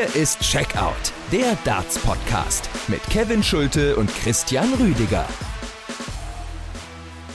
Hier ist Checkout, der Darts-Podcast mit Kevin Schulte und Christian Rüdiger.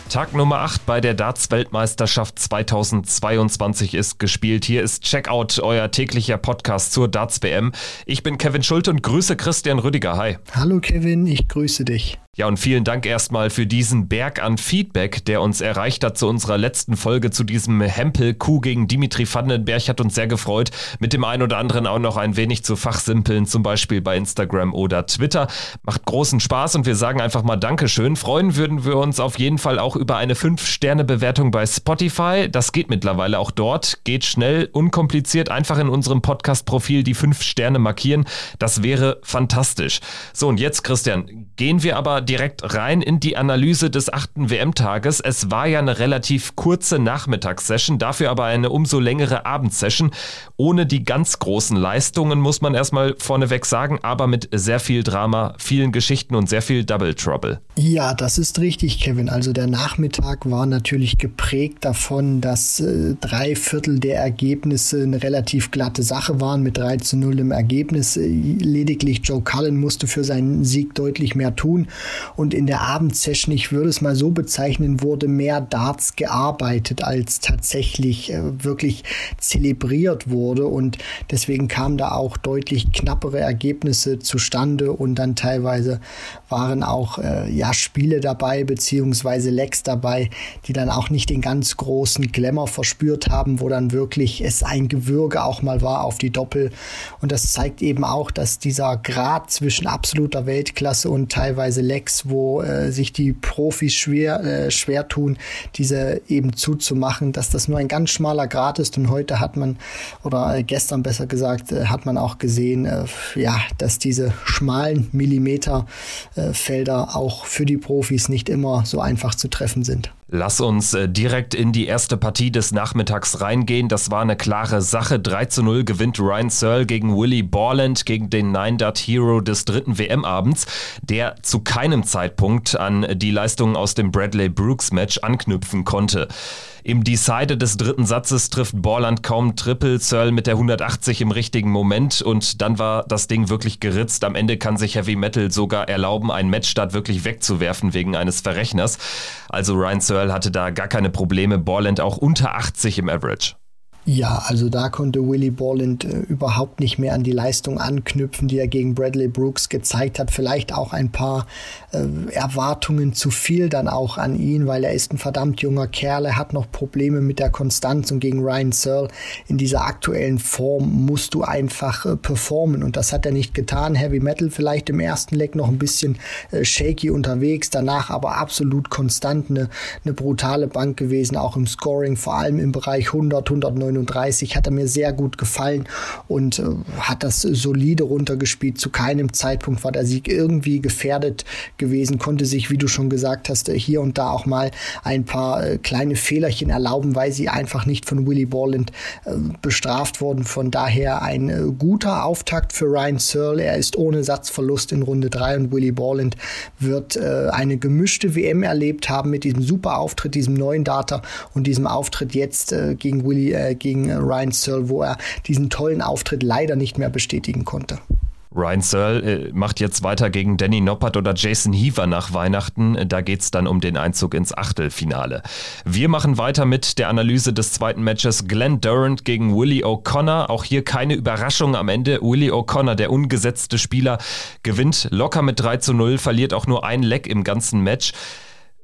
Tag Nummer 8 bei der Darts-Weltmeisterschaft 2022 ist gespielt. Hier ist Checkout, euer täglicher Podcast zur Darts-WM. Ich bin Kevin Schulte und grüße Christian Rüdiger. Hi. Hallo Kevin, ich grüße dich. Ja, und vielen Dank erstmal für diesen Berg an Feedback, der uns erreicht hat zu unserer letzten Folge zu diesem Hempel-Coup gegen Dimitri Vandenberg. Hat uns sehr gefreut, mit dem einen oder anderen auch noch ein wenig zu fachsimpeln, zum Beispiel bei Instagram oder Twitter. Macht großen Spaß und wir sagen einfach mal Dankeschön. Freuen würden wir uns auf jeden Fall auch über eine 5-Sterne-Bewertung bei Spotify. Das geht mittlerweile auch dort. Geht schnell, unkompliziert, einfach in unserem Podcast-Profil die 5 Sterne markieren. Das wäre fantastisch. So, und jetzt, Christian, gehen wir aber direkt rein in die Analyse des achten WM-Tages. Es war ja eine relativ kurze Nachmittagssession, dafür aber eine umso längere Abendsession. Ohne die ganz großen Leistungen, muss man erstmal vorneweg sagen, aber mit sehr viel Drama, vielen Geschichten und sehr viel Double Trouble. Ja, das ist richtig, Kevin. Also der Nachmittag war natürlich geprägt davon, dass äh, drei Viertel der Ergebnisse eine relativ glatte Sache waren mit 3 zu 0 im Ergebnis. Äh, lediglich Joe Cullen musste für seinen Sieg deutlich mehr tun. Und in der Abendsession, ich würde es mal so bezeichnen, wurde mehr Darts gearbeitet, als tatsächlich äh, wirklich zelebriert wurde. Und deswegen kamen da auch deutlich knappere Ergebnisse zustande und dann teilweise waren auch äh, ja, Spiele dabei, beziehungsweise Lecks dabei, die dann auch nicht den ganz großen Glamour verspürt haben, wo dann wirklich es ein Gewürge auch mal war auf die Doppel. Und das zeigt eben auch, dass dieser Grad zwischen absoluter Weltklasse und teilweise Lecks, wo äh, sich die Profis schwer, äh, schwer tun, diese eben zuzumachen, dass das nur ein ganz schmaler Grad ist. Und heute hat man, oder äh, gestern besser gesagt, äh, hat man auch gesehen, äh, ja, dass diese schmalen Millimeter äh, Felder auch für die Profis nicht immer so einfach zu treffen sind. Lass uns äh, direkt in die erste Partie des Nachmittags reingehen. Das war eine klare Sache. 3 zu 0 gewinnt Ryan Searle gegen Willie Borland, gegen den Nine-Dart-Hero des dritten WM-Abends, der zu keinem Zeitpunkt an die Leistungen aus dem Bradley Brooks-Match anknüpfen konnte. Im Decider des dritten Satzes trifft Borland kaum Triple, Searle mit der 180 im richtigen Moment und dann war das Ding wirklich geritzt. Am Ende kann sich Heavy Metal sogar erlauben, einen Matchstart wirklich wegzuwerfen wegen eines Verrechners. Also Ryan Searle hatte da gar keine Probleme, Borland auch unter 80 im Average. Ja, also da konnte Willie Borland äh, überhaupt nicht mehr an die Leistung anknüpfen, die er gegen Bradley Brooks gezeigt hat. Vielleicht auch ein paar äh, Erwartungen zu viel dann auch an ihn, weil er ist ein verdammt junger Kerl, er hat noch Probleme mit der Konstanz und gegen Ryan Searle in dieser aktuellen Form musst du einfach äh, performen und das hat er nicht getan. Heavy Metal vielleicht im ersten Leg noch ein bisschen äh, shaky unterwegs, danach aber absolut konstant, eine, eine brutale Bank gewesen, auch im Scoring, vor allem im Bereich 100, 109 39 hat er mir sehr gut gefallen und äh, hat das solide runtergespielt. Zu keinem Zeitpunkt war der Sieg irgendwie gefährdet gewesen, konnte sich, wie du schon gesagt hast, äh, hier und da auch mal ein paar äh, kleine Fehlerchen erlauben, weil sie einfach nicht von Willie Borland bestraft wurden. Von daher ein guter Auftakt für Ryan Searle. Er ist ohne Satzverlust in Runde 3 und Willie Borland wird eine gemischte WM erlebt haben mit diesem super Auftritt, diesem neuen Data und diesem Auftritt jetzt gegen Willie, gegen Ryan Searle, wo er diesen tollen Auftritt leider nicht mehr bestätigen konnte. Ryan Searle äh, macht jetzt weiter gegen Danny Noppert oder Jason Heaver nach Weihnachten. Da geht es dann um den Einzug ins Achtelfinale. Wir machen weiter mit der Analyse des zweiten Matches Glenn Durant gegen Willie O'Connor. Auch hier keine Überraschung am Ende. Willie O'Connor, der ungesetzte Spieler, gewinnt locker mit 3 zu 0, verliert auch nur ein Leck im ganzen Match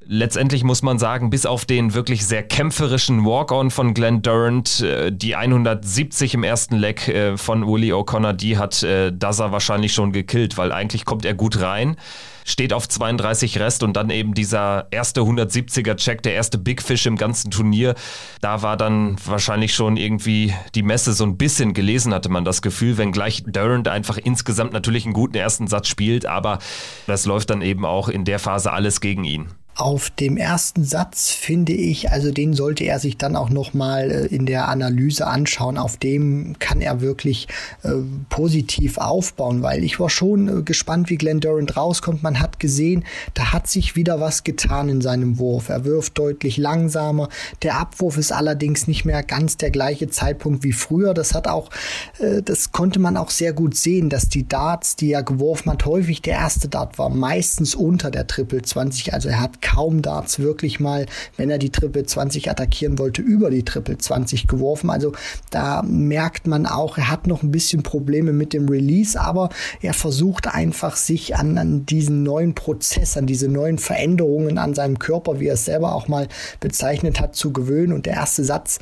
letztendlich muss man sagen, bis auf den wirklich sehr kämpferischen Walk-On von Glenn Durant, äh, die 170 im ersten Leck äh, von Willie O'Connor, die hat äh, Daza wahrscheinlich schon gekillt, weil eigentlich kommt er gut rein, steht auf 32 Rest und dann eben dieser erste 170er Check, der erste Big Fish im ganzen Turnier. Da war dann wahrscheinlich schon irgendwie die Messe so ein bisschen gelesen, hatte man das Gefühl, wenngleich Durant einfach insgesamt natürlich einen guten ersten Satz spielt, aber das läuft dann eben auch in der Phase alles gegen ihn. Auf dem ersten Satz finde ich, also den sollte er sich dann auch noch mal äh, in der Analyse anschauen. Auf dem kann er wirklich äh, positiv aufbauen, weil ich war schon äh, gespannt, wie Glenn Durant rauskommt. Man hat gesehen, da hat sich wieder was getan in seinem Wurf. Er wirft deutlich langsamer. Der Abwurf ist allerdings nicht mehr ganz der gleiche Zeitpunkt wie früher. Das hat auch, äh, das konnte man auch sehr gut sehen, dass die Darts, die er geworfen hat, häufig der erste Dart war, meistens unter der Triple 20. Also er hat kaum Darts wirklich mal, wenn er die Triple 20 attackieren wollte, über die Triple 20 geworfen. Also da merkt man auch, er hat noch ein bisschen Probleme mit dem Release, aber er versucht einfach sich an, an diesen neuen Prozess, an diese neuen Veränderungen an seinem Körper, wie er es selber auch mal bezeichnet hat, zu gewöhnen. Und der erste Satz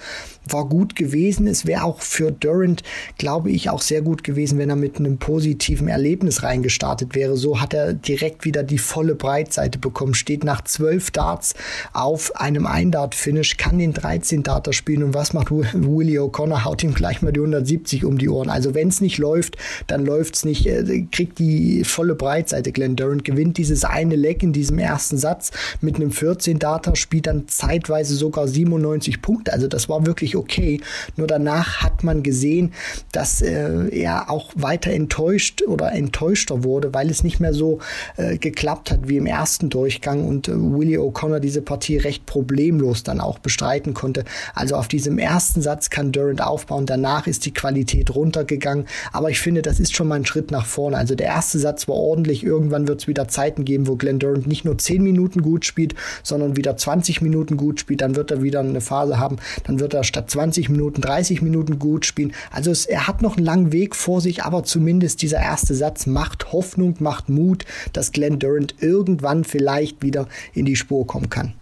war gut gewesen. Es wäre auch für Durant, glaube ich, auch sehr gut gewesen, wenn er mit einem positiven Erlebnis reingestartet wäre. So hat er direkt wieder die volle Breitseite bekommen, steht nach zwölf Darts auf einem Ein-Dart-Finish, kann den 13-Darter spielen und was macht Willie O'Connor? Haut ihm gleich mal die 170 um die Ohren. Also wenn es nicht läuft, dann läuft es nicht, äh, kriegt die volle Breitseite. Glenn Durant gewinnt dieses eine Leck in diesem ersten Satz mit einem 14-Darter, spielt dann zeitweise sogar 97 Punkte. Also das war wirklich okay. Nur danach hat man gesehen, dass äh, er auch weiter enttäuscht oder enttäuschter wurde, weil es nicht mehr so äh, geklappt hat wie im ersten Durchgang und äh, Willie O'Connor diese Partie recht problemlos dann auch bestreiten konnte. Also auf diesem ersten Satz kann Durant aufbauen, danach ist die Qualität runtergegangen, aber ich finde, das ist schon mal ein Schritt nach vorne. Also der erste Satz war ordentlich, irgendwann wird es wieder Zeiten geben, wo Glenn Durant nicht nur 10 Minuten gut spielt, sondern wieder 20 Minuten gut spielt, dann wird er wieder eine Phase haben, dann wird er statt 20 Minuten 30 Minuten gut spielen. Also es, er hat noch einen langen Weg vor sich, aber zumindest dieser erste Satz macht Hoffnung, macht Mut, dass Glenn Durant irgendwann vielleicht wieder in die Spur kommen kann.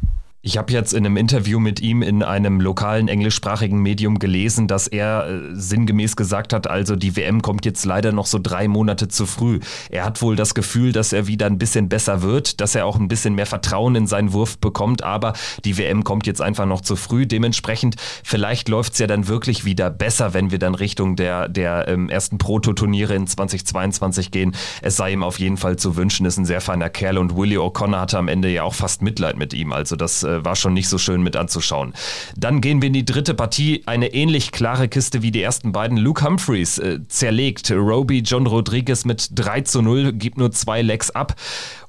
Ich habe jetzt in einem Interview mit ihm in einem lokalen englischsprachigen Medium gelesen, dass er äh, sinngemäß gesagt hat, also die WM kommt jetzt leider noch so drei Monate zu früh. Er hat wohl das Gefühl, dass er wieder ein bisschen besser wird, dass er auch ein bisschen mehr Vertrauen in seinen Wurf bekommt, aber die WM kommt jetzt einfach noch zu früh. Dementsprechend, vielleicht läuft es ja dann wirklich wieder besser, wenn wir dann Richtung der, der ähm, ersten Prototurniere in 2022 gehen. Es sei ihm auf jeden Fall zu wünschen, ist ein sehr feiner Kerl und Willie O'Connor hatte am Ende ja auch fast Mitleid mit ihm. Also das äh, war schon nicht so schön mit anzuschauen. Dann gehen wir in die dritte Partie. Eine ähnlich klare Kiste wie die ersten beiden. Luke Humphreys äh, zerlegt Roby John Rodriguez mit 3 zu 0, gibt nur zwei Legs ab.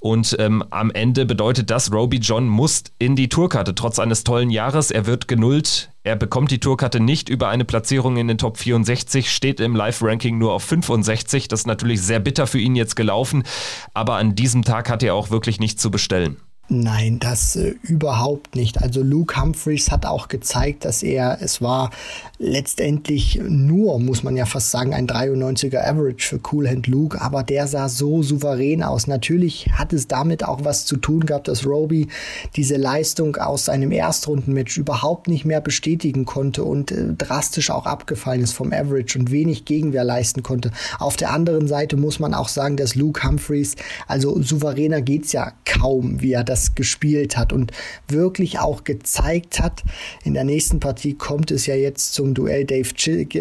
Und ähm, am Ende bedeutet das, Roby John muss in die Tourkarte, trotz eines tollen Jahres. Er wird genullt. Er bekommt die Tourkarte nicht über eine Platzierung in den Top 64, steht im Live-Ranking nur auf 65. Das ist natürlich sehr bitter für ihn jetzt gelaufen. Aber an diesem Tag hat er auch wirklich nichts zu bestellen. Nein, das äh, überhaupt nicht. Also Luke Humphreys hat auch gezeigt, dass er, es war letztendlich nur, muss man ja fast sagen, ein 93er Average für Cool Hand Luke, aber der sah so souverän aus. Natürlich hat es damit auch was zu tun gehabt, dass Roby diese Leistung aus seinem Erstrundenmatch überhaupt nicht mehr bestätigen konnte und äh, drastisch auch abgefallen ist vom Average und wenig Gegenwehr leisten konnte. Auf der anderen Seite muss man auch sagen, dass Luke Humphreys, also souveräner geht's ja kaum, wie er das das gespielt hat und wirklich auch gezeigt hat. In der nächsten Partie kommt es ja jetzt zum Duell Dave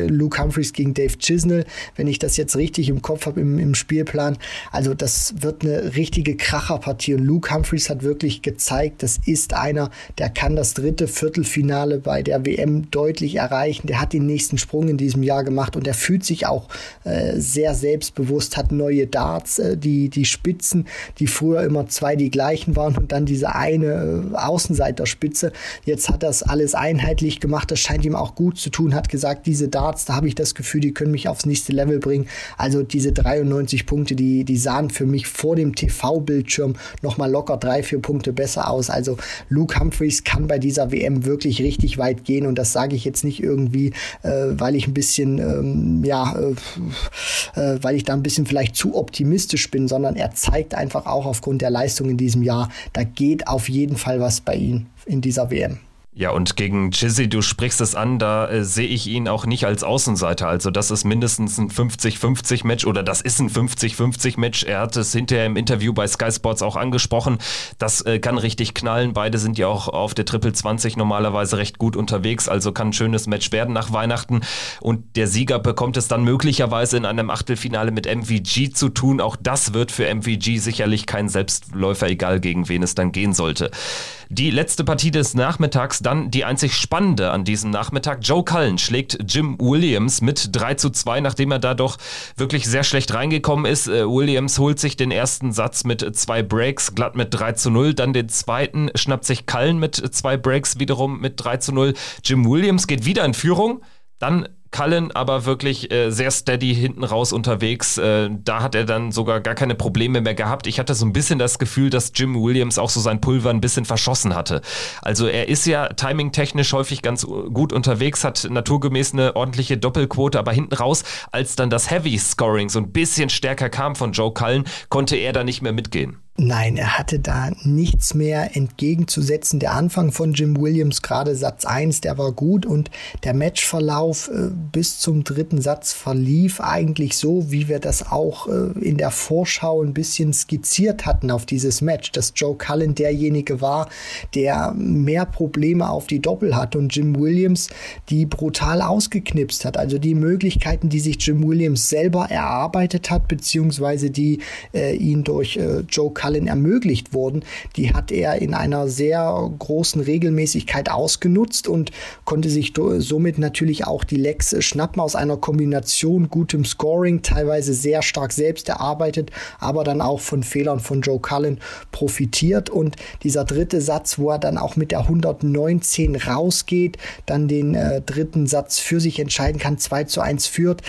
Luke Humphreys gegen Dave Chisnell, wenn ich das jetzt richtig im Kopf habe im, im Spielplan. Also das wird eine richtige Kracherpartie und Luke Humphreys hat wirklich gezeigt, das ist einer, der kann das dritte Viertelfinale bei der WM deutlich erreichen. Der hat den nächsten Sprung in diesem Jahr gemacht und er fühlt sich auch äh, sehr selbstbewusst, hat neue Darts, äh, die, die Spitzen, die früher immer zwei die gleichen waren und dann diese eine äh, Außenseiterspitze. Jetzt hat das alles einheitlich gemacht. Das scheint ihm auch gut zu tun. Hat gesagt, diese Darts, da habe ich das Gefühl, die können mich aufs nächste Level bringen. Also diese 93 Punkte, die, die sahen für mich vor dem TV-Bildschirm nochmal locker drei, vier Punkte besser aus. Also Luke Humphreys kann bei dieser WM wirklich richtig weit gehen und das sage ich jetzt nicht irgendwie, äh, weil ich ein bisschen, ähm, ja, äh, äh, weil ich da ein bisschen vielleicht zu optimistisch bin, sondern er zeigt einfach auch aufgrund der Leistung in diesem Jahr, da geht auf jeden Fall was bei ihm in dieser WM. Ja, und gegen Chizzy, du sprichst es an, da äh, sehe ich ihn auch nicht als Außenseiter. Also das ist mindestens ein 50-50-Match oder das ist ein 50-50-Match. Er hat es hinterher im Interview bei Sky Sports auch angesprochen. Das äh, kann richtig knallen. Beide sind ja auch auf der Triple 20 normalerweise recht gut unterwegs. Also kann ein schönes Match werden nach Weihnachten. Und der Sieger bekommt es dann möglicherweise in einem Achtelfinale mit MVG zu tun. Auch das wird für MVG sicherlich kein Selbstläufer, egal gegen wen es dann gehen sollte. Die letzte Partie des Nachmittags, dann die einzig spannende an diesem Nachmittag. Joe Cullen schlägt Jim Williams mit 3 zu 2, nachdem er da doch wirklich sehr schlecht reingekommen ist. Äh, Williams holt sich den ersten Satz mit zwei Breaks, glatt mit 3 zu 0. Dann den zweiten schnappt sich Cullen mit zwei Breaks wiederum mit 3 zu 0. Jim Williams geht wieder in Führung. Dann Cullen aber wirklich äh, sehr steady hinten raus unterwegs. Äh, da hat er dann sogar gar keine Probleme mehr gehabt. Ich hatte so ein bisschen das Gefühl, dass Jim Williams auch so sein Pulver ein bisschen verschossen hatte. Also er ist ja timingtechnisch häufig ganz gut unterwegs, hat naturgemäß eine ordentliche Doppelquote, aber hinten raus, als dann das Heavy Scoring so ein bisschen stärker kam von Joe Cullen, konnte er da nicht mehr mitgehen. Nein, er hatte da nichts mehr entgegenzusetzen. Der Anfang von Jim Williams, gerade Satz 1, der war gut und der Matchverlauf äh, bis zum dritten Satz verlief eigentlich so, wie wir das auch äh, in der Vorschau ein bisschen skizziert hatten auf dieses Match, dass Joe Cullen derjenige war, der mehr Probleme auf die Doppel hatte und Jim Williams die brutal ausgeknipst hat. Also die Möglichkeiten, die sich Jim Williams selber erarbeitet hat, beziehungsweise die äh, ihn durch äh, Joe Cullen Cullen ermöglicht wurden, die hat er in einer sehr großen Regelmäßigkeit ausgenutzt und konnte sich somit natürlich auch die Lecks schnappen aus einer Kombination gutem Scoring, teilweise sehr stark selbst erarbeitet, aber dann auch von Fehlern von Joe Cullen profitiert. Und dieser dritte Satz, wo er dann auch mit der 119 rausgeht, dann den äh, dritten Satz für sich entscheiden kann, 2 zu 1 führt,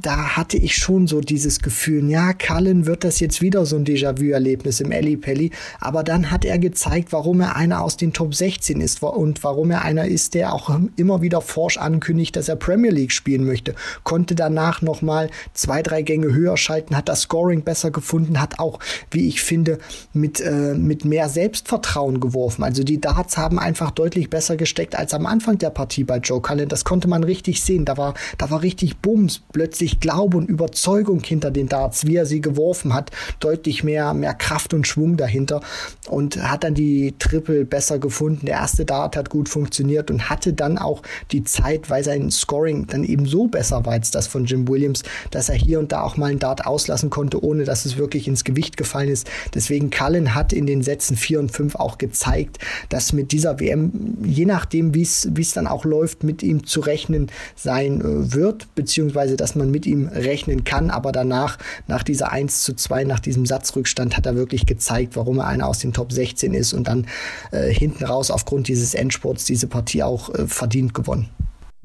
da hatte ich schon so dieses Gefühl, ja, Cullen wird das jetzt wieder so ein Déjà-vu-Erlebnis im Ellie Pelli. Aber dann hat er gezeigt, warum er einer aus den Top 16 ist und warum er einer ist, der auch immer wieder forsch ankündigt, dass er Premier League spielen möchte. Konnte danach nochmal zwei, drei Gänge höher schalten, hat das Scoring besser gefunden, hat auch, wie ich finde, mit, äh, mit mehr Selbstvertrauen geworfen. Also die Darts haben einfach deutlich besser gesteckt als am Anfang der Partie bei Joe Cullen. Das konnte man richtig sehen. Da war, da war richtig Bums. Plötzlich wirklich Glaube und Überzeugung hinter den Darts, wie er sie geworfen hat, deutlich mehr, mehr Kraft und Schwung dahinter und hat dann die Triple besser gefunden. Der erste Dart hat gut funktioniert und hatte dann auch die Zeit, weil sein Scoring dann eben so besser war als das von Jim Williams, dass er hier und da auch mal einen Dart auslassen konnte, ohne dass es wirklich ins Gewicht gefallen ist. Deswegen Cullen hat in den Sätzen 4 und 5 auch gezeigt, dass mit dieser WM, je nachdem, wie es dann auch läuft, mit ihm zu rechnen sein äh, wird, beziehungsweise dass man mit mit ihm rechnen kann. Aber danach, nach dieser 1 zu 2, nach diesem Satzrückstand, hat er wirklich gezeigt, warum er einer aus den Top 16 ist und dann äh, hinten raus aufgrund dieses Endsports diese Partie auch äh, verdient gewonnen.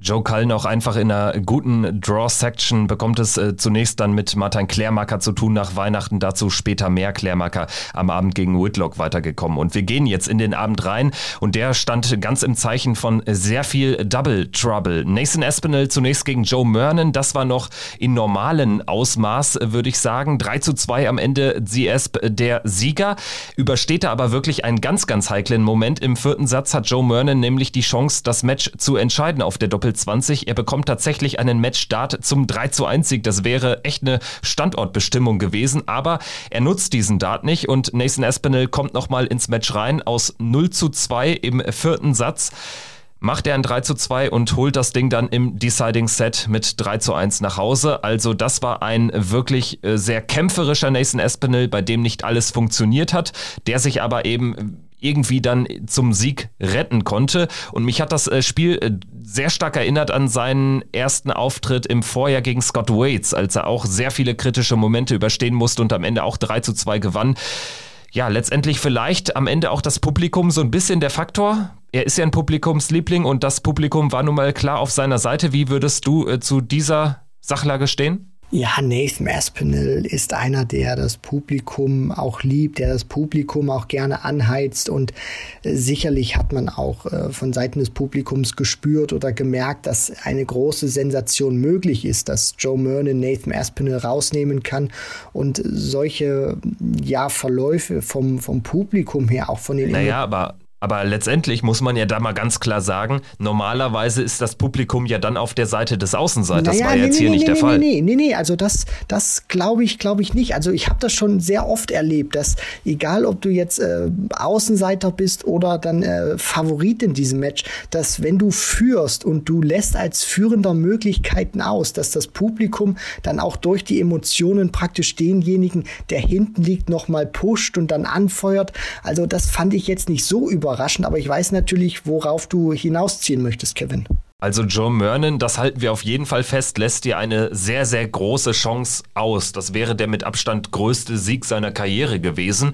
Joe Cullen auch einfach in einer guten Draw-Section bekommt es äh, zunächst dann mit Martin Klärmacker zu tun nach Weihnachten, dazu später mehr Klärmacker am Abend gegen Whitlock weitergekommen. Und wir gehen jetzt in den Abend rein und der stand ganz im Zeichen von sehr viel Double Trouble. Nathan Espinel zunächst gegen Joe Mernon, das war noch in normalen Ausmaß, würde ich sagen. 3 zu 2 am Ende Esp der Sieger. Übersteht er aber wirklich einen ganz, ganz heiklen Moment. Im vierten Satz hat Joe Mernon nämlich die Chance, das Match zu entscheiden auf der Doppel 20. Er bekommt tatsächlich einen Matchstart zum 3 zu 1 Sieg. Das wäre echt eine Standortbestimmung gewesen, aber er nutzt diesen Dart nicht und Nathan Espinel kommt nochmal ins Match rein aus 0 zu 2 im vierten Satz macht er ein 3 zu 2 und holt das Ding dann im Deciding Set mit 3 zu 1 nach Hause. Also das war ein wirklich äh, sehr kämpferischer Nathan Espinel, bei dem nicht alles funktioniert hat, der sich aber eben irgendwie dann zum Sieg retten konnte. Und mich hat das äh, Spiel äh, sehr stark erinnert an seinen ersten Auftritt im Vorjahr gegen Scott Waits, als er auch sehr viele kritische Momente überstehen musste und am Ende auch 3 zu 2 gewann. Ja, letztendlich vielleicht am Ende auch das Publikum so ein bisschen der Faktor. Er ist ja ein Publikumsliebling und das Publikum war nun mal klar auf seiner Seite. Wie würdest du äh, zu dieser Sachlage stehen? Ja, Nathan Aspinall ist einer, der das Publikum auch liebt, der das Publikum auch gerne anheizt. Und äh, sicherlich hat man auch äh, von Seiten des Publikums gespürt oder gemerkt, dass eine große Sensation möglich ist, dass Joe Mernon Nathan Aspinall rausnehmen kann. Und solche ja Verläufe vom vom Publikum her auch von den Naja, aber Aber letztendlich muss man ja da mal ganz klar sagen, normalerweise ist das Publikum ja dann auf der Seite des Außenseiters. Naja, das war nee, jetzt nee, hier nee, nicht der Fall. Nee, nee, nee, also das, das glaube ich, glaube ich nicht. Also ich habe das schon sehr oft erlebt, dass egal ob du jetzt äh, Außenseiter bist oder dann äh, Favorit in diesem Match, dass wenn du führst und du lässt als Führender Möglichkeiten aus, dass das Publikum dann auch durch die Emotionen praktisch denjenigen, der hinten liegt, nochmal pusht und dann anfeuert. Also das fand ich jetzt nicht so über überraschend, aber ich weiß natürlich, worauf du hinausziehen möchtest, Kevin. Also Joe Mernon, das halten wir auf jeden Fall fest, lässt dir eine sehr, sehr große Chance aus. Das wäre der mit Abstand größte Sieg seiner Karriere gewesen.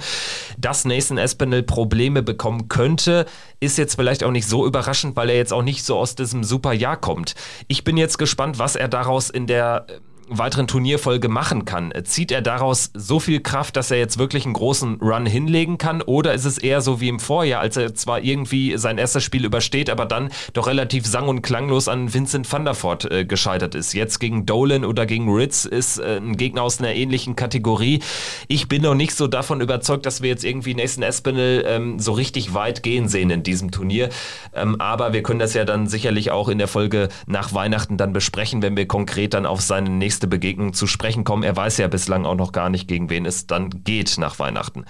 Dass Nathan Espinel Probleme bekommen könnte, ist jetzt vielleicht auch nicht so überraschend, weil er jetzt auch nicht so aus diesem super Jahr kommt. Ich bin jetzt gespannt, was er daraus in der weiteren Turnierfolge machen kann. Zieht er daraus so viel Kraft, dass er jetzt wirklich einen großen Run hinlegen kann? Oder ist es eher so wie im Vorjahr, als er zwar irgendwie sein erstes Spiel übersteht, aber dann doch relativ sang- und klanglos an Vincent van der Voort äh, gescheitert ist? Jetzt gegen Dolan oder gegen Ritz ist äh, ein Gegner aus einer ähnlichen Kategorie. Ich bin noch nicht so davon überzeugt, dass wir jetzt irgendwie Nathan Espinel ähm, so richtig weit gehen sehen in diesem Turnier. Ähm, aber wir können das ja dann sicherlich auch in der Folge nach Weihnachten dann besprechen, wenn wir konkret dann auf seinen nächsten nächste Begegnung zu sprechen kommen. Er weiß ja bislang auch noch gar nicht, gegen wen es dann geht nach Weihnachten.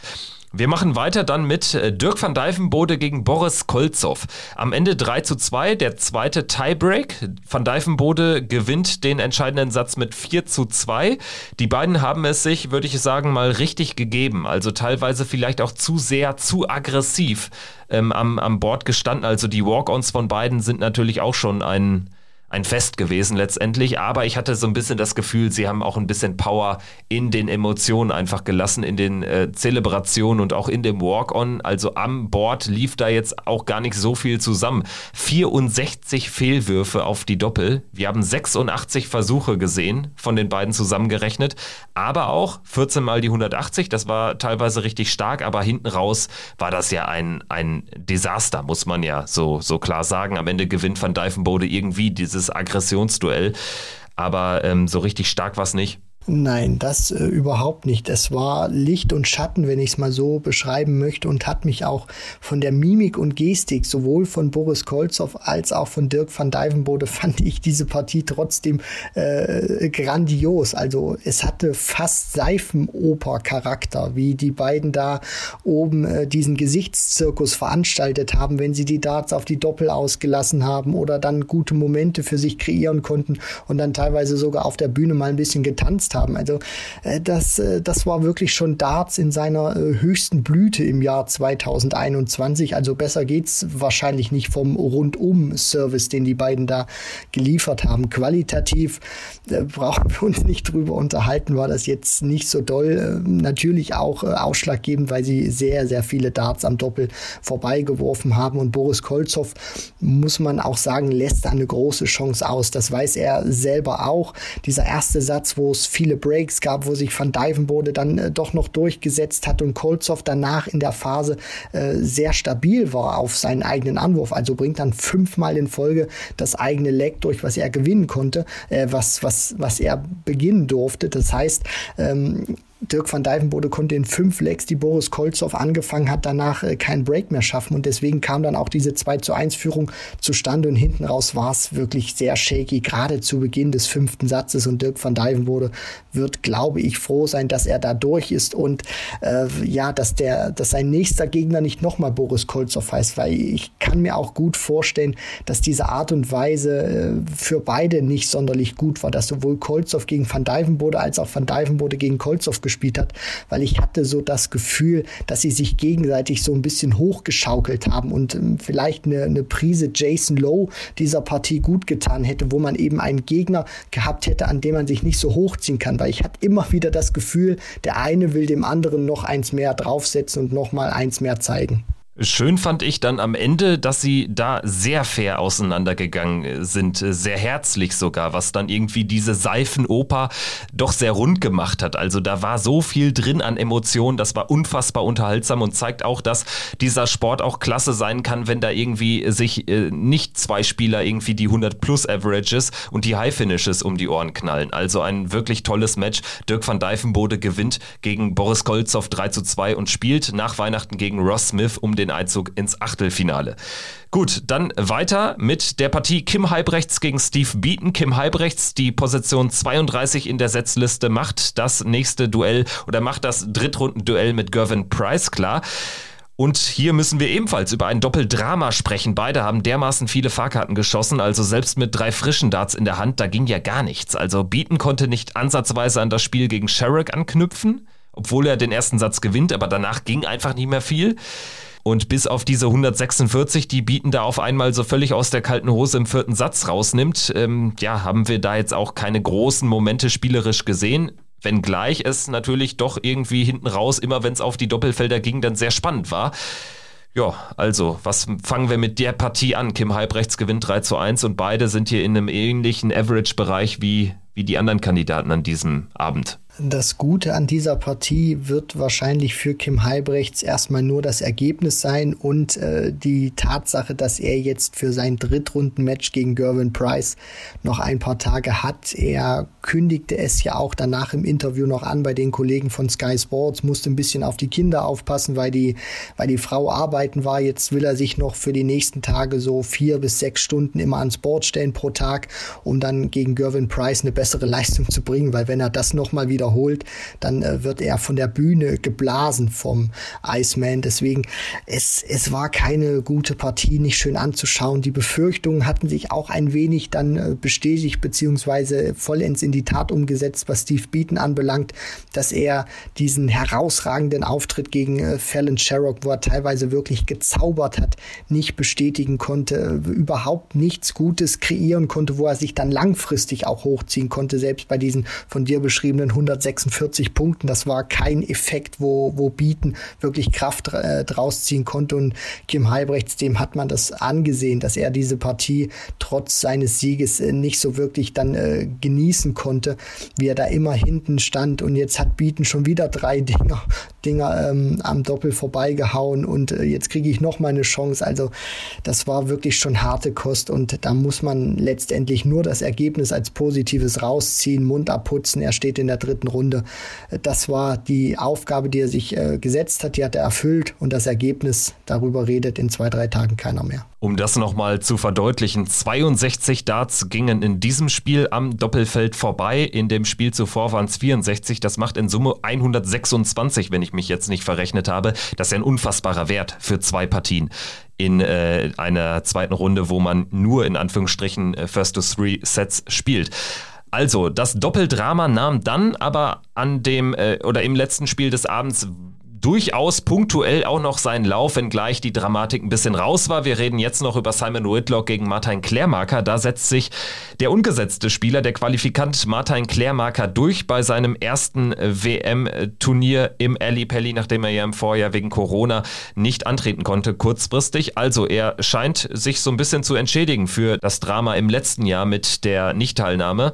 Wir machen weiter dann mit äh, Dirk van Dijvenbode gegen Boris Kolzow. Am Ende 3 zu 2, der zweite Tiebreak. Van Dijvenbode gewinnt den entscheidenden Satz mit 4 zu 2. Die beiden haben es sich, würde ich sagen, mal richtig gegeben. Also teilweise vielleicht auch zu sehr, zu aggressiv ähm, am, am Board gestanden. Also die Walk-ons von beiden sind natürlich auch schon ein ein Fest gewesen letztendlich, aber ich hatte so ein bisschen das Gefühl, sie haben auch ein bisschen Power in den Emotionen einfach gelassen, in den äh, Zelebrationen und auch in dem Walk-on. Also am Board lief da jetzt auch gar nicht so viel zusammen. 64 Fehlwürfe auf die Doppel. Wir haben 86 Versuche gesehen, von den beiden zusammengerechnet, aber auch 14 mal die 180. Das war teilweise richtig stark, aber hinten raus war das ja ein, ein Desaster, muss man ja so, so klar sagen. Am Ende gewinnt Van Dijvenbode irgendwie dieses dieses Aggressionsduell. Aber ähm, so richtig stark war es nicht. Nein, das äh, überhaupt nicht. Es war Licht und Schatten, wenn ich es mal so beschreiben möchte, und hat mich auch von der Mimik und Gestik sowohl von Boris Kolzow als auch von Dirk van Dijvenbode fand ich diese Partie trotzdem äh, grandios. Also es hatte fast Seifenoper-Charakter, wie die beiden da oben äh, diesen Gesichtszirkus veranstaltet haben, wenn sie die Darts auf die Doppel ausgelassen haben oder dann gute Momente für sich kreieren konnten und dann teilweise sogar auf der Bühne mal ein bisschen getanzt haben haben. Also äh, das, äh, das war wirklich schon Darts in seiner äh, höchsten Blüte im Jahr 2021. Also besser geht's wahrscheinlich nicht vom Rundum-Service, den die beiden da geliefert haben. Qualitativ brauchen wir uns nicht drüber unterhalten, war das jetzt nicht so doll. Natürlich auch ausschlaggebend, weil sie sehr, sehr viele Darts am Doppel vorbeigeworfen haben. Und Boris Kolzow, muss man auch sagen, lässt da eine große Chance aus. Das weiß er selber auch. Dieser erste Satz, wo es viele Breaks gab, wo sich Van Dijvenbode dann äh, doch noch durchgesetzt hat und Kolzow danach in der Phase äh, sehr stabil war auf seinen eigenen Anwurf. Also bringt dann fünfmal in Folge das eigene Leg durch, was er gewinnen konnte, äh, was, was, was er beginnen durfte. Das heißt, ähm, Dirk van Dijvenbode konnte in fünf Legs, die Boris Kolzow angefangen hat, danach äh, keinen Break mehr schaffen. Und deswegen kam dann auch diese 2 zu 1 Führung zustande. Und hinten raus war es wirklich sehr shaky, gerade zu Beginn des fünften Satzes. Und Dirk van Dijvenbode wird, glaube ich, froh sein, dass er da durch ist und äh, ja, dass der, dass sein nächster Gegner nicht nochmal Boris Kolzow heißt, weil ich kann mir auch gut vorstellen, dass diese Art und Weise äh, für beide nicht sonderlich gut war, dass sowohl Kolzow gegen Van Dijvenbode als auch Van Dijvenbode gegen Kolzow gespielt hat, weil ich hatte so das Gefühl, dass sie sich gegenseitig so ein bisschen hochgeschaukelt haben und ähm, vielleicht eine, eine Prise Jason Lowe dieser Partie gut getan hätte, wo man eben einen Gegner gehabt hätte, an dem man sich nicht so hochziehen kann, weil ich hatte immer wieder das Gefühl, der eine will dem anderen noch eins mehr draufsetzen und noch mal eins mehr zeigen. Schön fand ich dann am Ende, dass sie da sehr fair auseinandergegangen sind, sehr herzlich sogar, was dann irgendwie diese Seifenoper doch sehr rund gemacht hat. Also da war so viel drin an Emotionen, das war unfassbar unterhaltsam und zeigt auch, dass dieser Sport auch klasse sein kann, wenn da irgendwie sich äh, nicht zwei Spieler irgendwie die 100 plus Averages und die High Finishes um die Ohren knallen. Also ein wirklich tolles Match. Dirk van Dijvenbode gewinnt gegen Boris Kolzow 3 zu 2 und spielt nach Weihnachten gegen Ross Smith um den den Einzug ins Achtelfinale. Gut, dann weiter mit der Partie Kim Halbrechts gegen Steve Beaton. Kim Halbrechts, die Position 32 in der Setzliste, macht das nächste Duell oder macht das Drittrundenduell mit Gervin Price klar. Und hier müssen wir ebenfalls über ein Doppeldrama sprechen. Beide haben dermaßen viele Fahrkarten geschossen, also selbst mit drei frischen Darts in der Hand, da ging ja gar nichts. Also Beaton konnte nicht ansatzweise an das Spiel gegen Sherrick anknüpfen, obwohl er den ersten Satz gewinnt, aber danach ging einfach nicht mehr viel. Und bis auf diese 146, die Beaton da auf einmal so völlig aus der kalten Hose im vierten Satz rausnimmt, ähm, ja, haben wir da jetzt auch keine großen Momente spielerisch gesehen. Wenngleich es natürlich doch irgendwie hinten raus, immer wenn es auf die Doppelfelder ging, dann sehr spannend war. Ja, also, was fangen wir mit der Partie an? Kim Halbrechts gewinnt 3 zu 1 und beide sind hier in einem ähnlichen Average-Bereich wie, wie die anderen Kandidaten an diesem Abend. Das Gute an dieser Partie wird wahrscheinlich für Kim Halbrechts erstmal nur das Ergebnis sein und äh, die Tatsache, dass er jetzt für sein Drittrunden-Match gegen Gervin Price noch ein paar Tage hat. Er kündigte es ja auch danach im Interview noch an bei den Kollegen von Sky Sports, musste ein bisschen auf die Kinder aufpassen, weil die, weil die Frau arbeiten war. Jetzt will er sich noch für die nächsten Tage so vier bis sechs Stunden immer ans Board stellen pro Tag, um dann gegen Gervin Price eine bessere Leistung zu bringen, weil wenn er das nochmal wieder wiederholt, dann äh, wird er von der Bühne geblasen vom Iceman. Deswegen, es, es war keine gute Partie, nicht schön anzuschauen. Die Befürchtungen hatten sich auch ein wenig dann äh, bestätigt, beziehungsweise vollends in die Tat umgesetzt, was Steve Beaton anbelangt, dass er diesen herausragenden Auftritt gegen äh, Fallon Sherrock, wo er teilweise wirklich gezaubert hat, nicht bestätigen konnte, äh, überhaupt nichts Gutes kreieren konnte, wo er sich dann langfristig auch hochziehen konnte, selbst bei diesen von dir beschriebenen 100 146 Punkten. Das war kein Effekt, wo, wo Bieten wirklich Kraft äh, draus ziehen konnte. Und Kim Halbrechts, dem hat man das angesehen, dass er diese Partie trotz seines Sieges äh, nicht so wirklich dann äh, genießen konnte, wie er da immer hinten stand. Und jetzt hat Bieten schon wieder drei Dinger, Dinger ähm, am Doppel vorbeigehauen und äh, jetzt kriege ich noch mal eine Chance. Also das war wirklich schon harte Kost und da muss man letztendlich nur das Ergebnis als Positives rausziehen, Mund abputzen. Er steht in der dritten Runde. Das war die Aufgabe, die er sich äh, gesetzt hat, die hat er erfüllt und das Ergebnis, darüber redet in zwei, drei Tagen keiner mehr. Um das nochmal zu verdeutlichen, 62 Darts gingen in diesem Spiel am Doppelfeld vorbei. In dem Spiel zuvor waren es 64. Das macht in Summe 126, wenn ich mich jetzt nicht verrechnet habe. Das ist ein unfassbarer Wert für zwei Partien in äh, einer zweiten Runde, wo man nur in Anführungsstrichen äh, First to Three Sets spielt. Also, das Doppeldrama nahm dann aber an dem äh, oder im letzten Spiel des Abends durchaus punktuell auch noch seinen Lauf, wenngleich die Dramatik ein bisschen raus war. Wir reden jetzt noch über Simon Whitlock gegen Martin Klärmarker. Da setzt sich der ungesetzte Spieler, der Qualifikant Martin Klärmarker durch bei seinem ersten WM-Turnier im Ali Pelli, nachdem er ja im Vorjahr wegen Corona nicht antreten konnte, kurzfristig. Also er scheint sich so ein bisschen zu entschädigen für das Drama im letzten Jahr mit der Nichtteilnahme.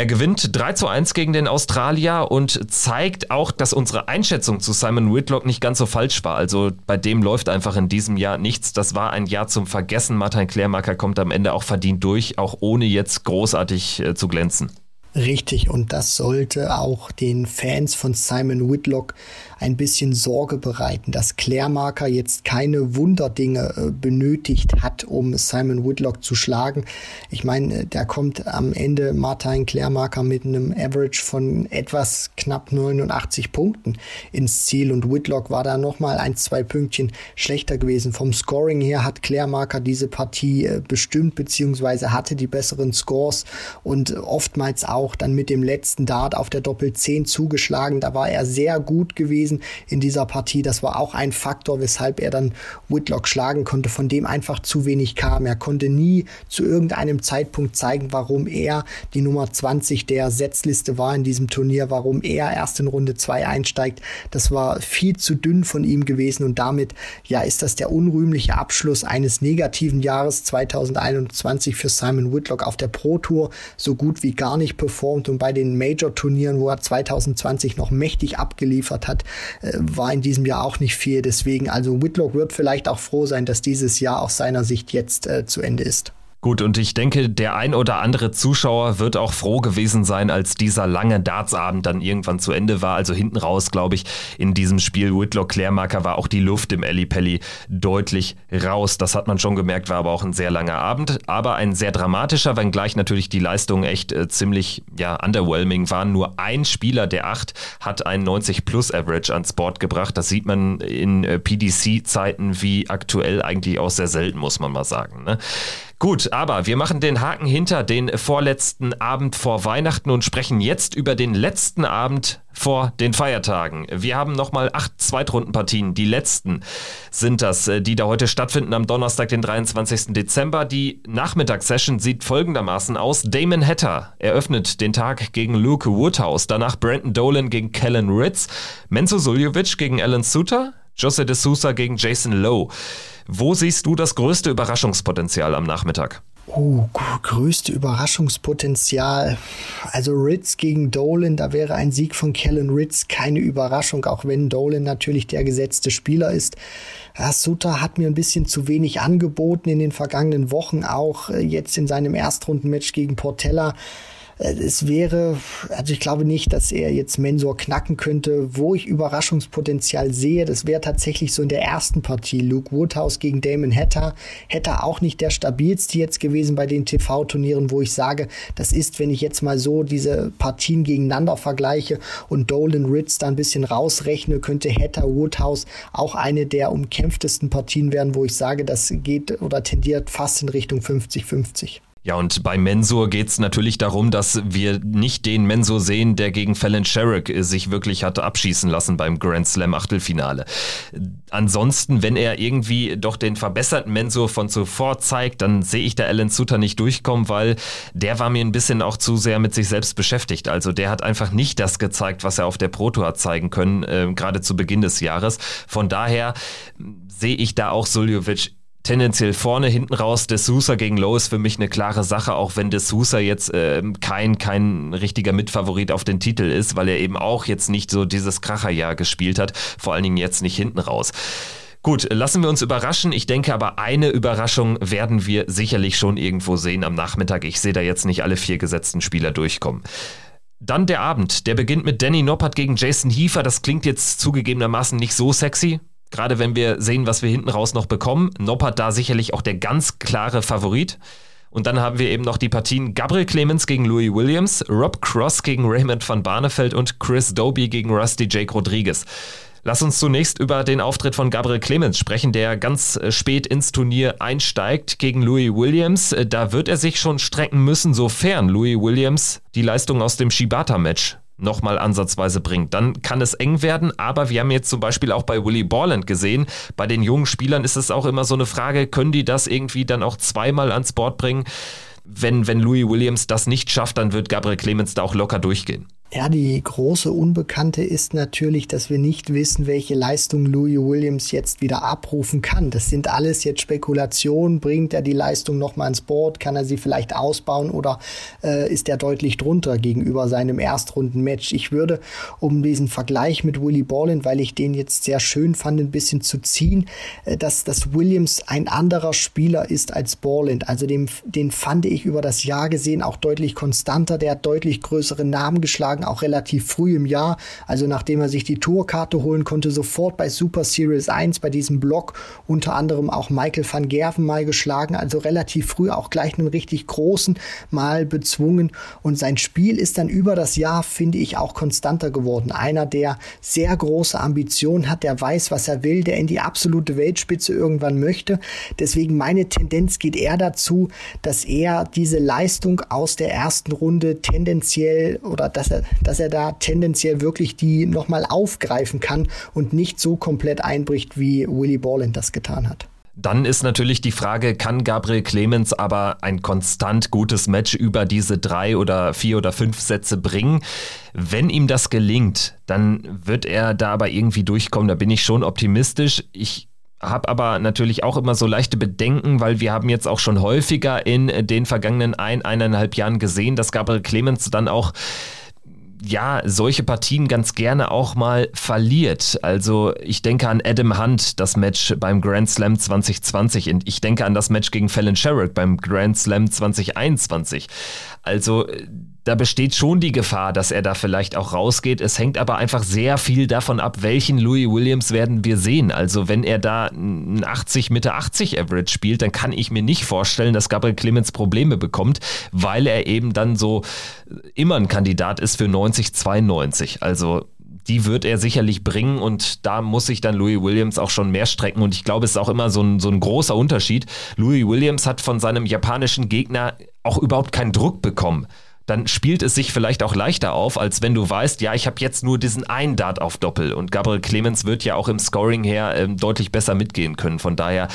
Er gewinnt 3 zu 1 gegen den Australier und zeigt auch, dass unsere Einschätzung zu Simon Whitlock nicht ganz so falsch war. Also bei dem läuft einfach in diesem Jahr nichts. Das war ein Jahr zum Vergessen. Martin Klärmacker kommt am Ende auch verdient durch, auch ohne jetzt großartig äh, zu glänzen. Richtig, und das sollte auch den Fans von Simon Whitlock ein bisschen Sorge bereiten, dass Klärmarker jetzt keine Wunderdinge äh, benötigt hat, um Simon Whitlock zu schlagen. Ich meine, da kommt am Ende Martin Klärmarker mit einem Average von etwas knapp 89 Punkten ins Ziel und Whitlock war da nochmal ein, zwei Pünktchen schlechter gewesen. Vom Scoring her hat Klärmarker diese Partie äh, bestimmt, beziehungsweise hatte die besseren Scores und oftmals auch dann mit dem letzten Dart auf der Doppel 10 zugeschlagen. Da war er sehr gut gewesen gewesen in dieser Partie. Das war auch ein Faktor, weshalb er dann Whitlock schlagen konnte, von dem einfach zu wenig kam. Er konnte nie zu irgendeinem Zeitpunkt zeigen, warum er die Nummer 20 der Setzliste war in diesem Turnier, warum er erst in Runde 2 einsteigt. Das war viel zu dünn von ihm gewesen und damit ja ist das der unrühmliche Abschluss eines negativen Jahres 2021 für Simon Whitlock auf der Pro Tour so gut wie gar nicht performt und bei den Major Turnieren, wo er 2020 noch mächtig abgeliefert hat, äh, war in diesem Jahr auch nicht viel. Deswegen, also Whitlock wird vielleicht auch froh sein, dass dieses Jahr aus seiner Sicht jetzt äh, zu Ende ist. Gut, und ich denke, der ein oder andere Zuschauer wird auch froh gewesen sein, als dieser lange Dartsabend dann irgendwann zu Ende war. Also hinten raus, glaube ich, in diesem Spiel Whitlock Klärmarker war auch die Luft im Ellie Pelli deutlich raus. Das hat man schon gemerkt, war aber auch ein sehr langer Abend, aber ein sehr dramatischer, wenngleich natürlich die Leistungen echt äh, ziemlich ja, underwhelming waren. Nur ein Spieler der acht hat ein 90-Plus-Average ans Board gebracht. Das sieht man in äh, PDC-Zeiten wie aktuell eigentlich auch sehr selten, muss man mal sagen. Ne? Gut, aber wir machen den Haken hinter den vorletzten Abend vor Weihnachten und sprechen jetzt über den letzten Abend vor den Feiertagen. Wir haben nochmal acht Zweitrundenpartien. Die letzten sind das, äh, die da heute stattfinden am Donnerstag, den 23. Dezember. Die Nachmittagssession sieht folgendermaßen aus. Damon Hatter eröffnet den Tag gegen Luke Woodhouse. Danach Brandon Dolan gegen Kellen Ritz. Menzo Suljovic gegen Alan Suter. Jose de Sousa gegen Jason Lowe. Wo siehst du das größte Überraschungspotenzial am Nachmittag? Oh, größte Überraschungspotenzial. Also Ritz gegen Dolan, da wäre ein Sieg von Kellen Ritz keine Überraschung, auch wenn Dolan natürlich der gesetzte Spieler ist. Ja, Suter hat mir ein bisschen zu wenig angeboten in den vergangenen Wochen, auch äh, jetzt in seinem Erstrundenmatch gegen Portella. Äh, es wäre, also ich glaube nicht, dass er jetzt Mensor knacken könnte. Wo ich Überraschungspotenzial sehe, das wäre tatsächlich so in der ersten Partie. Luke Woodhouse gegen Damon Hatter. Hatter auch nicht der stabilste jetzt gewesen bei den TV-Turnieren, wo ich sage, das ist, wenn ich jetzt mal so diese Partien gegeneinander vergleiche und Dolan Ritz da ein bisschen rausrechne, könnte Hatter Woodhouse auch eine der umkämpftesten Partien werden, wo ich sage, das geht oder tendiert fast in Richtung 50-50. Ja, und bei Mensur geht es natürlich darum, dass wir nicht den Mensur sehen, der gegen Fallon Sherrick sich wirklich hatte abschießen lassen beim Grand Slam Achtelfinale. Ansonsten, wenn er irgendwie doch den verbesserten Mensur von zuvor zeigt, dann sehe ich da Alan Suter nicht durchkommen, weil der war mir ein bisschen auch zu sehr mit sich selbst beschäftigt. Also der hat einfach nicht das gezeigt, was er auf der Proto hat zeigen können, äh, gerade zu Beginn des Jahres. Von daher sehe ich da auch Suljovic tendenziell vorne, hinten raus. De Sousa gegen Lowe ist für mich eine klare Sache, auch wenn De Sousa jetzt äh, kein, kein richtiger Mitfavorit auf den Titel ist, weil er eben auch jetzt nicht so dieses Kracherjahr gespielt hat, vor allen Dingen jetzt nicht hinten raus. Gut, lassen wir uns überraschen. Ich denke aber, eine Überraschung werden wir sicherlich schon irgendwo sehen am Nachmittag. Ich sehe da jetzt nicht alle vier gesetzten Spieler durchkommen. Dann der Abend, der beginnt mit Danny Noppert gegen Jason Hiefer. Das klingt jetzt zugegebenermaßen nicht so sexy, Gerade wenn wir sehen, was wir hinten raus noch bekommen. Noppert da sicherlich auch der ganz klare Favorit. Und dann haben wir eben noch die Partien Gabriel Clemens gegen Louis Williams, Rob Cross gegen Raymond van Barneveld und Chris Doby gegen Rusty Jake Rodriguez. Lass uns zunächst über den Auftritt von Gabriel Clemens sprechen, der ganz äh, spät ins Turnier einsteigt gegen Louis Williams. Äh, da wird er sich schon strecken müssen, sofern Louis Williams die Leistung aus dem Shibata-Match nochmal ansatzweise bringt. Dann kann es eng werden, aber wir haben jetzt zum Beispiel auch bei Willy Borland gesehen, bei den jungen Spielern ist es auch immer so eine Frage, können die das irgendwie dann auch zweimal ans Board bringen? Wenn, wenn Louis Williams das nicht schafft, dann wird Gabriel Clemens da auch locker durchgehen. Ja, die große Unbekannte ist natürlich, dass wir nicht wissen, welche Leistung Louis Williams jetzt wieder abrufen kann. Das sind alles jetzt Spekulationen. Bringt er die Leistung nochmal ins Board? Kann er sie vielleicht ausbauen oder äh, ist er deutlich drunter gegenüber seinem Erstrunden-Match? Ich würde, um diesen Vergleich mit Willie Borland, weil ich den jetzt sehr schön fand, ein bisschen zu ziehen, äh, dass, dass Williams ein anderer Spieler ist als Borland. Also dem, den fand ich über das Jahr gesehen auch deutlich konstanter. Der hat deutlich größere Namen geschlagen geschlagen, auch relativ früh im Jahr. Also nachdem er sich die Tourkarte holen konnte, sofort bei Super Series 1 bei diesem Block unter anderem auch Michael van Gerven mal geschlagen. Also relativ früh auch gleich einen richtig großen mal bezwungen. Und sein Spiel ist dann über das Jahr, finde ich, auch konstanter geworden. Einer, der sehr große Ambitionen hat, der weiß, was er will, der in die absolute Weltspitze irgendwann möchte. Deswegen meine Tendenz geht eher dazu, dass er diese Leistung aus der ersten Runde tendenziell oder dass er dass er da tendenziell wirklich die nochmal aufgreifen kann und nicht so komplett einbricht, wie Willy Borland das getan hat. Dann ist natürlich die Frage, kann Gabriel Clemens aber ein konstant gutes Match über diese drei oder vier oder fünf Sätze bringen? Wenn ihm das gelingt, dann wird er da aber irgendwie durchkommen. Da bin ich schon optimistisch. Ich habe aber natürlich auch immer so leichte Bedenken, weil wir haben jetzt auch schon häufiger in den vergangenen ein, eineinhalb Jahren gesehen, dass Gabriel Clemens dann auch ja, solche Partien ganz gerne auch mal verliert. Also ich denke an Adam Hunt, das Match beim Grand Slam 2020 und ich denke an das Match gegen Fallon Sherrick beim Grand Slam 2021. Also da besteht schon die Gefahr, dass er da vielleicht auch rausgeht. Es hängt aber einfach sehr viel davon ab, welchen Louis Williams werden wir sehen. Also wenn er da ein 80 Mitte 80 Average spielt, dann kann ich mir nicht vorstellen, dass Gabriel Clemens Probleme bekommt, weil er eben dann so immer ein Kandidat ist für 90 92. Also die wird er sicherlich bringen und da muss sich dann Louis Williams auch schon mehr strecken und ich glaube, es ist auch immer so ein, so ein großer Unterschied. Louis Williams hat von seinem japanischen Gegner auch überhaupt keinen Druck bekommen dann spielt es sich vielleicht auch leichter auf, als wenn du weißt, ja, ich habe jetzt nur diesen einen Dart auf Doppel und Gabriel Clemens wird ja auch im Scoring her ähm, deutlich besser mitgehen können. Von daher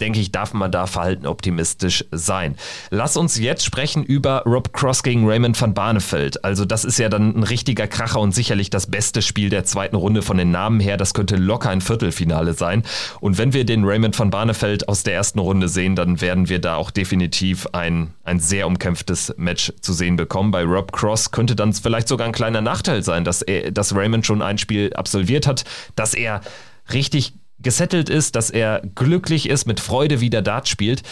denke ich, darf man da verhalten optimistisch sein. Lass uns jetzt sprechen über Rob Cross gegen Raymond van Barneveld. Also das ist ja dann ein richtiger Kracher und sicherlich das beste Spiel der zweiten Runde von den Namen her. Das könnte locker ein Viertelfinale sein. Und wenn wir den Raymond van Barneveld aus der ersten Runde sehen, dann werden wir da auch definitiv ein, ein sehr umkämpftes Match zu sehen bekommen. Bei Rob Cross könnte dann vielleicht sogar ein kleiner Nachteil sein, dass, er, dass Raymond schon ein Spiel absolviert hat, dass er richtig gesettelt ist, dass er glücklich ist, mit Freude wieder Dart spielt.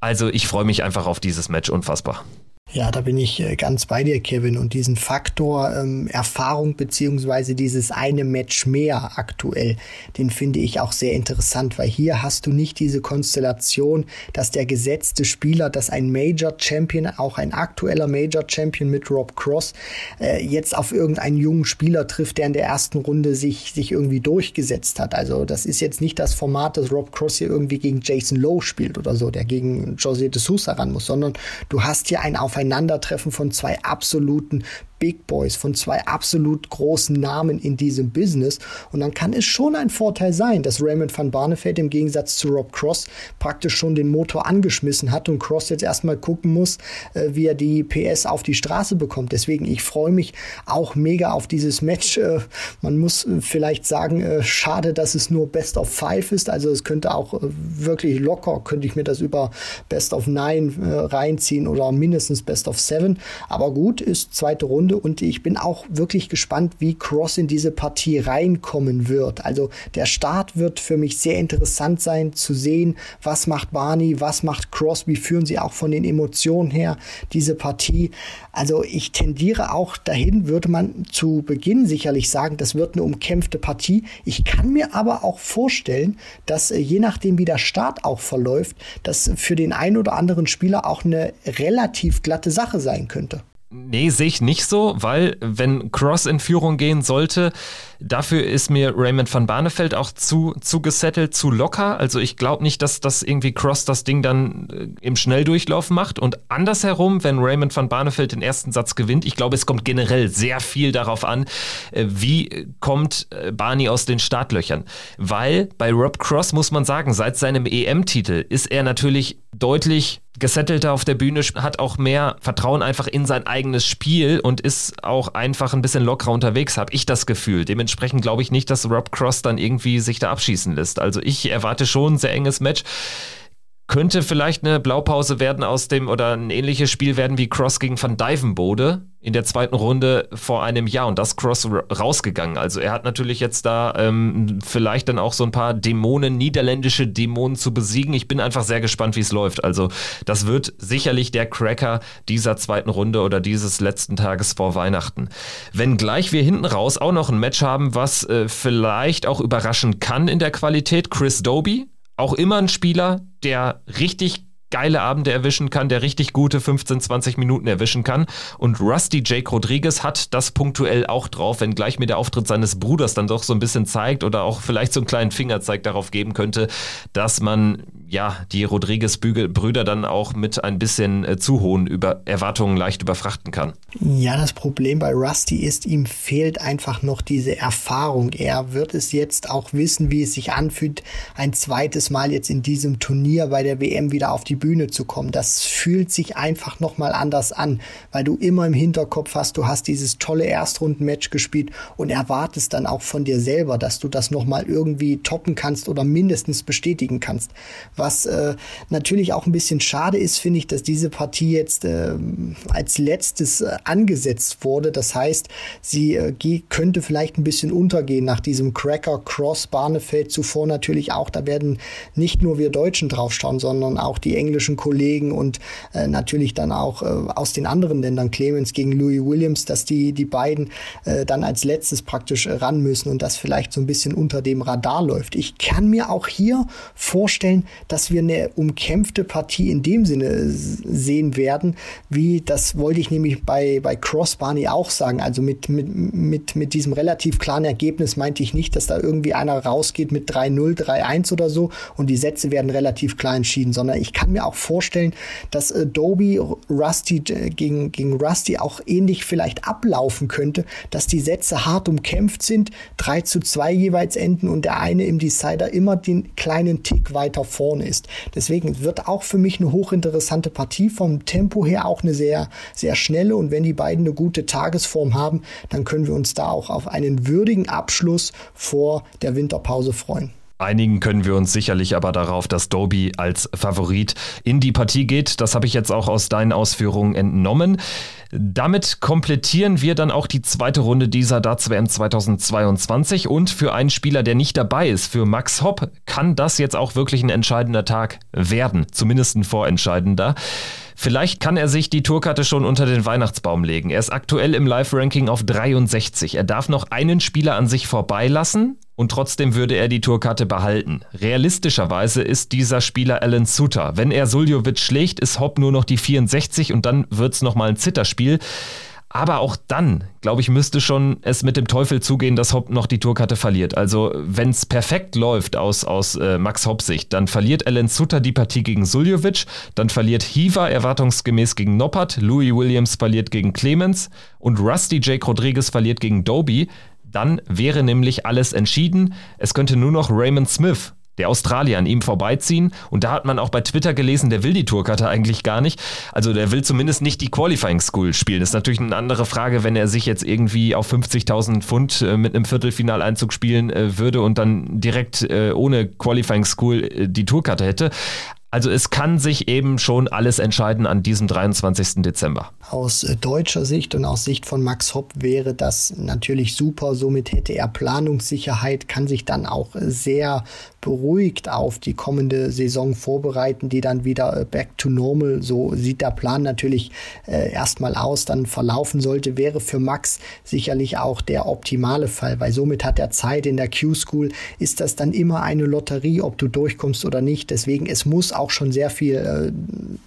Also ich freue mich einfach auf dieses Match unfassbar. Ja, da bin ich äh, ganz bei dir, Kevin. Und diesen Faktor ähm, Erfahrung beziehungsweise dieses eine Match mehr aktuell, den finde ich auch sehr interessant, weil hier hast du nicht diese Konstellation, dass der gesetzte Spieler, dass ein Major Champion, auch ein aktueller Major Champion mit Rob Cross, äh, jetzt auf irgendeinen jungen Spieler trifft, der in der ersten Runde sich, sich irgendwie durchgesetzt hat. Also das ist jetzt nicht das Format, dass Rob Cross hier irgendwie gegen Jason Lowe spielt oder so, der gegen José de Sousa ran muss, sondern du hast hier ein auf Aufeinandertreffen von zwei absoluten Big Boys, von zwei absolut großen Namen in diesem Business. Und dann kann es schon ein Vorteil sein, dass Raymond van Barneveld im Gegensatz zu Rob Cross praktisch schon den Motor angeschmissen hat und Cross jetzt erstmal gucken muss, äh, wie er die PS auf die Straße bekommt. Deswegen, ich freue mich auch mega auf dieses Match. Äh, man muss äh, vielleicht sagen, schade, dass es nur Best of Five ist. Also es könnte auch wirklich locker, könnte ich mir das über Best of Nine reinziehen oder mindestens Best of Seven. Aber gut, ist zweite Runde Runde und ich bin auch wirklich gespannt, wie Cross in diese Partie reinkommen wird. Also der Start wird für mich sehr interessant sein zu sehen, was macht Barney, was macht Cross, wie führen sie auch von den Emotionen her diese Partie. Also ich tendiere auch dahin, würde man zu Beginn sicherlich sagen, das wird eine umkämpfte Partie. Ich kann mir aber auch vorstellen, dass äh, je nachdem, wie der Start auch verläuft, das für den einen oder anderen Spieler auch eine relativ glatte Sache sein könnte. Nee, sehe ich nicht so, weil wenn Cross in Führung gehen sollte, dafür ist mir Raymond van Barneveld auch zu, zu gesettelt, zu locker. Also ich glaube nicht, dass das irgendwie Cross das Ding dann äh, im Schnelldurchlauf macht. Und andersherum, wenn Raymond van Barneveld den ersten Satz gewinnt, ich glaube, es kommt generell sehr viel darauf an, äh, wie kommt äh, Barney aus den Startlöchern. Weil bei Rob Cross muss man sagen, seit seinem EM-Titel ist er natürlich deutlich gesettelter auf der Bühne, hat auch mehr Vertrauen einfach in sein eigenes Spiel und ist auch einfach ein bisschen lockerer unterwegs, habe ich das Gefühl. Dementsprechend glaube ich nicht, dass Rob Cross dann irgendwie sich da abschießen lässt. Also ich erwarte schon ein sehr enges Match könnte vielleicht eine Blaupause werden aus dem oder ein ähnliches Spiel werden wie Cross gegen Van Dijvenbode in der zweiten Runde vor einem Jahr und das Cross rausgegangen. Also er hat natürlich jetzt da ähm, vielleicht dann auch so ein paar Dämonen, niederländische Dämonen zu besiegen. Ich bin einfach sehr gespannt, wie es läuft. Also das wird sicherlich der Cracker dieser zweiten Runde oder dieses letzten Tages vor Weihnachten. Wenngleich wir hinten raus auch noch ein Match haben, was äh, vielleicht auch überraschen kann in der Qualität. Chris Doby, auch immer ein Spieler, der richtig geile Abende erwischen kann, der richtig gute 15, 20 Minuten erwischen kann. Und Rusty Jake Rodriguez hat das punktuell auch drauf, wenn gleich mir der Auftritt seines Bruders dann doch so ein bisschen zeigt oder auch vielleicht so einen kleinen Fingerzeig darauf geben könnte, dass man ja die Rodriguez-Brüder dann auch mit ein bisschen äh, zu hohen Über Erwartungen leicht überfrachten kann. Ja, das Problem bei Rusty ist, ihm fehlt einfach noch diese Erfahrung. Er wird es jetzt auch wissen, wie es sich anfühlt, ein zweites Mal jetzt in diesem Turnier bei der WM wieder auf die Bühne zu kommen. Das fühlt sich einfach nochmal anders an, weil du immer im Hinterkopf hast, du hast dieses tolle Erstrundenmatch gespielt und erwartest dann auch von dir selber, dass du das nochmal irgendwie toppen kannst oder mindestens bestätigen kannst. Was äh, natürlich auch ein bisschen schade ist, finde ich, dass diese Partie jetzt äh, als letztes äh, angesetzt wurde. Das heißt, sie äh, könnte vielleicht ein bisschen untergehen nach diesem Cracker Cross Barnefeld zuvor natürlich auch. Da werden nicht nur wir Deutschen draufschauen, sondern auch die englischen Kollegen und äh, natürlich dann auch äh, aus den anderen Ländern, Clemens gegen Louis Williams, dass die, die beiden äh, dann als letztes praktisch ran müssen und das vielleicht so ein bisschen unter dem Radar läuft. Ich kann mir auch hier vorstellen, dass wir eine umkämpfte Partie in dem Sinne sehen werden, wie das wollte ich nämlich bei, bei Cross Barney auch sagen. Also mit, mit, mit, mit diesem relativ klaren Ergebnis meinte ich nicht, dass da irgendwie einer rausgeht mit 3-0, 3-1 oder so und die Sätze werden relativ klar entschieden, sondern ich kann mir auch vorstellen, dass äh, Doby Rusty äh, gegen, gegen Rusty auch ähnlich vielleicht ablaufen könnte, dass die Sätze hart umkämpft sind, 3 zu 2 jeweils enden und der eine im Decider immer den kleinen Tick weiter vorne ist. Deswegen wird auch für mich eine hochinteressante Partie vom Tempo her auch eine sehr, sehr schnelle und wenn die beiden eine gute Tagesform haben, dann können wir uns da auch auf einen würdigen Abschluss vor der Winterpause freuen. Einigen können wir uns sicherlich aber darauf, dass Doby als Favorit in die Partie geht. Das habe ich jetzt auch aus deinen Ausführungen entnommen. Damit komplettieren wir dann auch die zweite Runde dieser Darts WM 2022 und für einen Spieler, der nicht dabei ist, für Max Hopp, kann das jetzt auch wirklich ein entscheidender Tag werden, zumindest ein vorentscheidender. Vielleicht kann er sich die Tourkarte schon unter den Weihnachtsbaum legen. Er ist aktuell im Live-Ranking auf 63. Er darf noch einen Spieler an sich vorbeilassen und trotzdem würde er die Tourkarte behalten. Realistischerweise ist dieser Spieler Alan Suter. Wenn er Suljovic schlägt, ist Hopp nur noch die 64 und dann wird's nochmal ein Zitterspiel. Aber auch dann, glaube ich, müsste schon es mit dem Teufel zugehen, dass Hopp noch die Tourkarte verliert. Also, wenn es perfekt läuft aus, aus äh, Max Hopp Sicht, dann verliert Alan Sutter die Partie gegen Suljovic, dann verliert Hiva erwartungsgemäß gegen Noppert, Louis Williams verliert gegen Clemens und Rusty Jake Rodriguez verliert gegen Doby. Dann wäre nämlich alles entschieden. Es könnte nur noch Raymond Smith der Australier an ihm vorbeiziehen. Und da hat man auch bei Twitter gelesen, der will die Tourkarte eigentlich gar nicht. Also der will zumindest nicht die Qualifying School spielen. Das ist natürlich eine andere Frage, wenn er sich jetzt irgendwie auf 50.000 Pfund äh, mit einem Viertelfinaleinzug spielen äh, würde und dann direkt äh, ohne Qualifying School die Tourkarte hätte. Also es kann sich eben schon alles entscheiden an diesem 23. Dezember. Aus äh, deutscher Sicht und aus Sicht von Max Hopp wäre das natürlich super. Somit hätte er Planungssicherheit, kann sich dann auch sehr beruhigt auf die kommende Saison vorbereiten, die dann wieder äh, back to normal, so sieht der Plan natürlich äh, erstmal aus, dann verlaufen sollte, wäre für Max sicherlich auch der optimale Fall, weil somit hat er Zeit in der Q-School, ist das dann immer eine Lotterie, ob du durchkommst oder nicht. Deswegen, es muss auch schon sehr viel äh,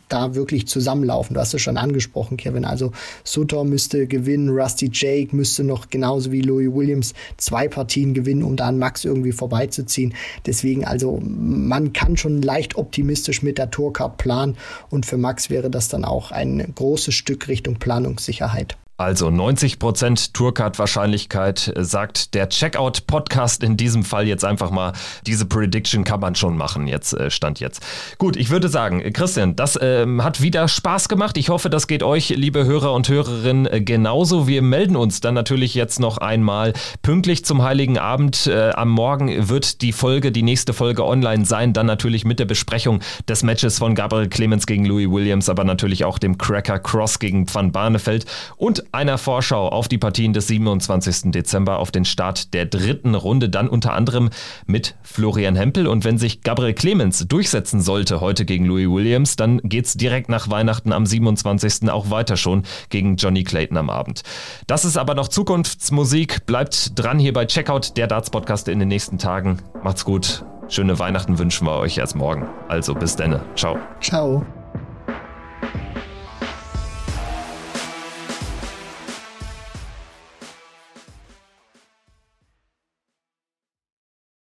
da wirklich zusammenlaufen. Du hast es schon angesprochen, Kevin. Also Sutter müsste gewinnen, Rusty Jake müsste noch genauso wie Louis Williams zwei Partien gewinnen, um da an Max irgendwie vorbeizuziehen. Deswegen, also man kann schon leicht optimistisch mit der Tourcard planen und für Max wäre das dann auch ein großes Stück Richtung Planungssicherheit. Also 90% Tourcard-Wahrscheinlichkeit, äh, sagt der Checkout-Podcast in diesem Fall jetzt einfach mal. Diese Prediction kann man schon machen, jetzt äh, stand jetzt. Gut, ich würde sagen, Christian, das äh, hat wieder Spaß gemacht. Ich hoffe, das geht euch, liebe Hörer und Hörerinnen, äh, genauso. Wir melden uns dann natürlich jetzt noch einmal pünktlich zum Heiligen Abend. Äh, am Morgen wird die Folge, die nächste Folge online sein, dann natürlich mit der Besprechung des Matches von Gabriel Clemens gegen Louis Williams, aber natürlich auch dem Cracker Cross gegen Van Barneveld und einer Vorschau auf die Partien des 27. Dezember auf den Start der dritten Runde, dann unter anderem mit Florian Hempel. Und wenn sich Gabriel Clemens durchsetzen sollte heute gegen Louis Williams, dann geht es direkt nach Weihnachten am 27. auch weiter schon gegen Johnny Clayton am Abend. Das ist aber noch Zukunftsmusik. Bleibt dran hier bei Checkout, der Darts Podcast in den nächsten Tagen. Macht's gut. Schöne Weihnachten wünschen wir euch erst morgen. Also bis dann. Ciao. Ciao.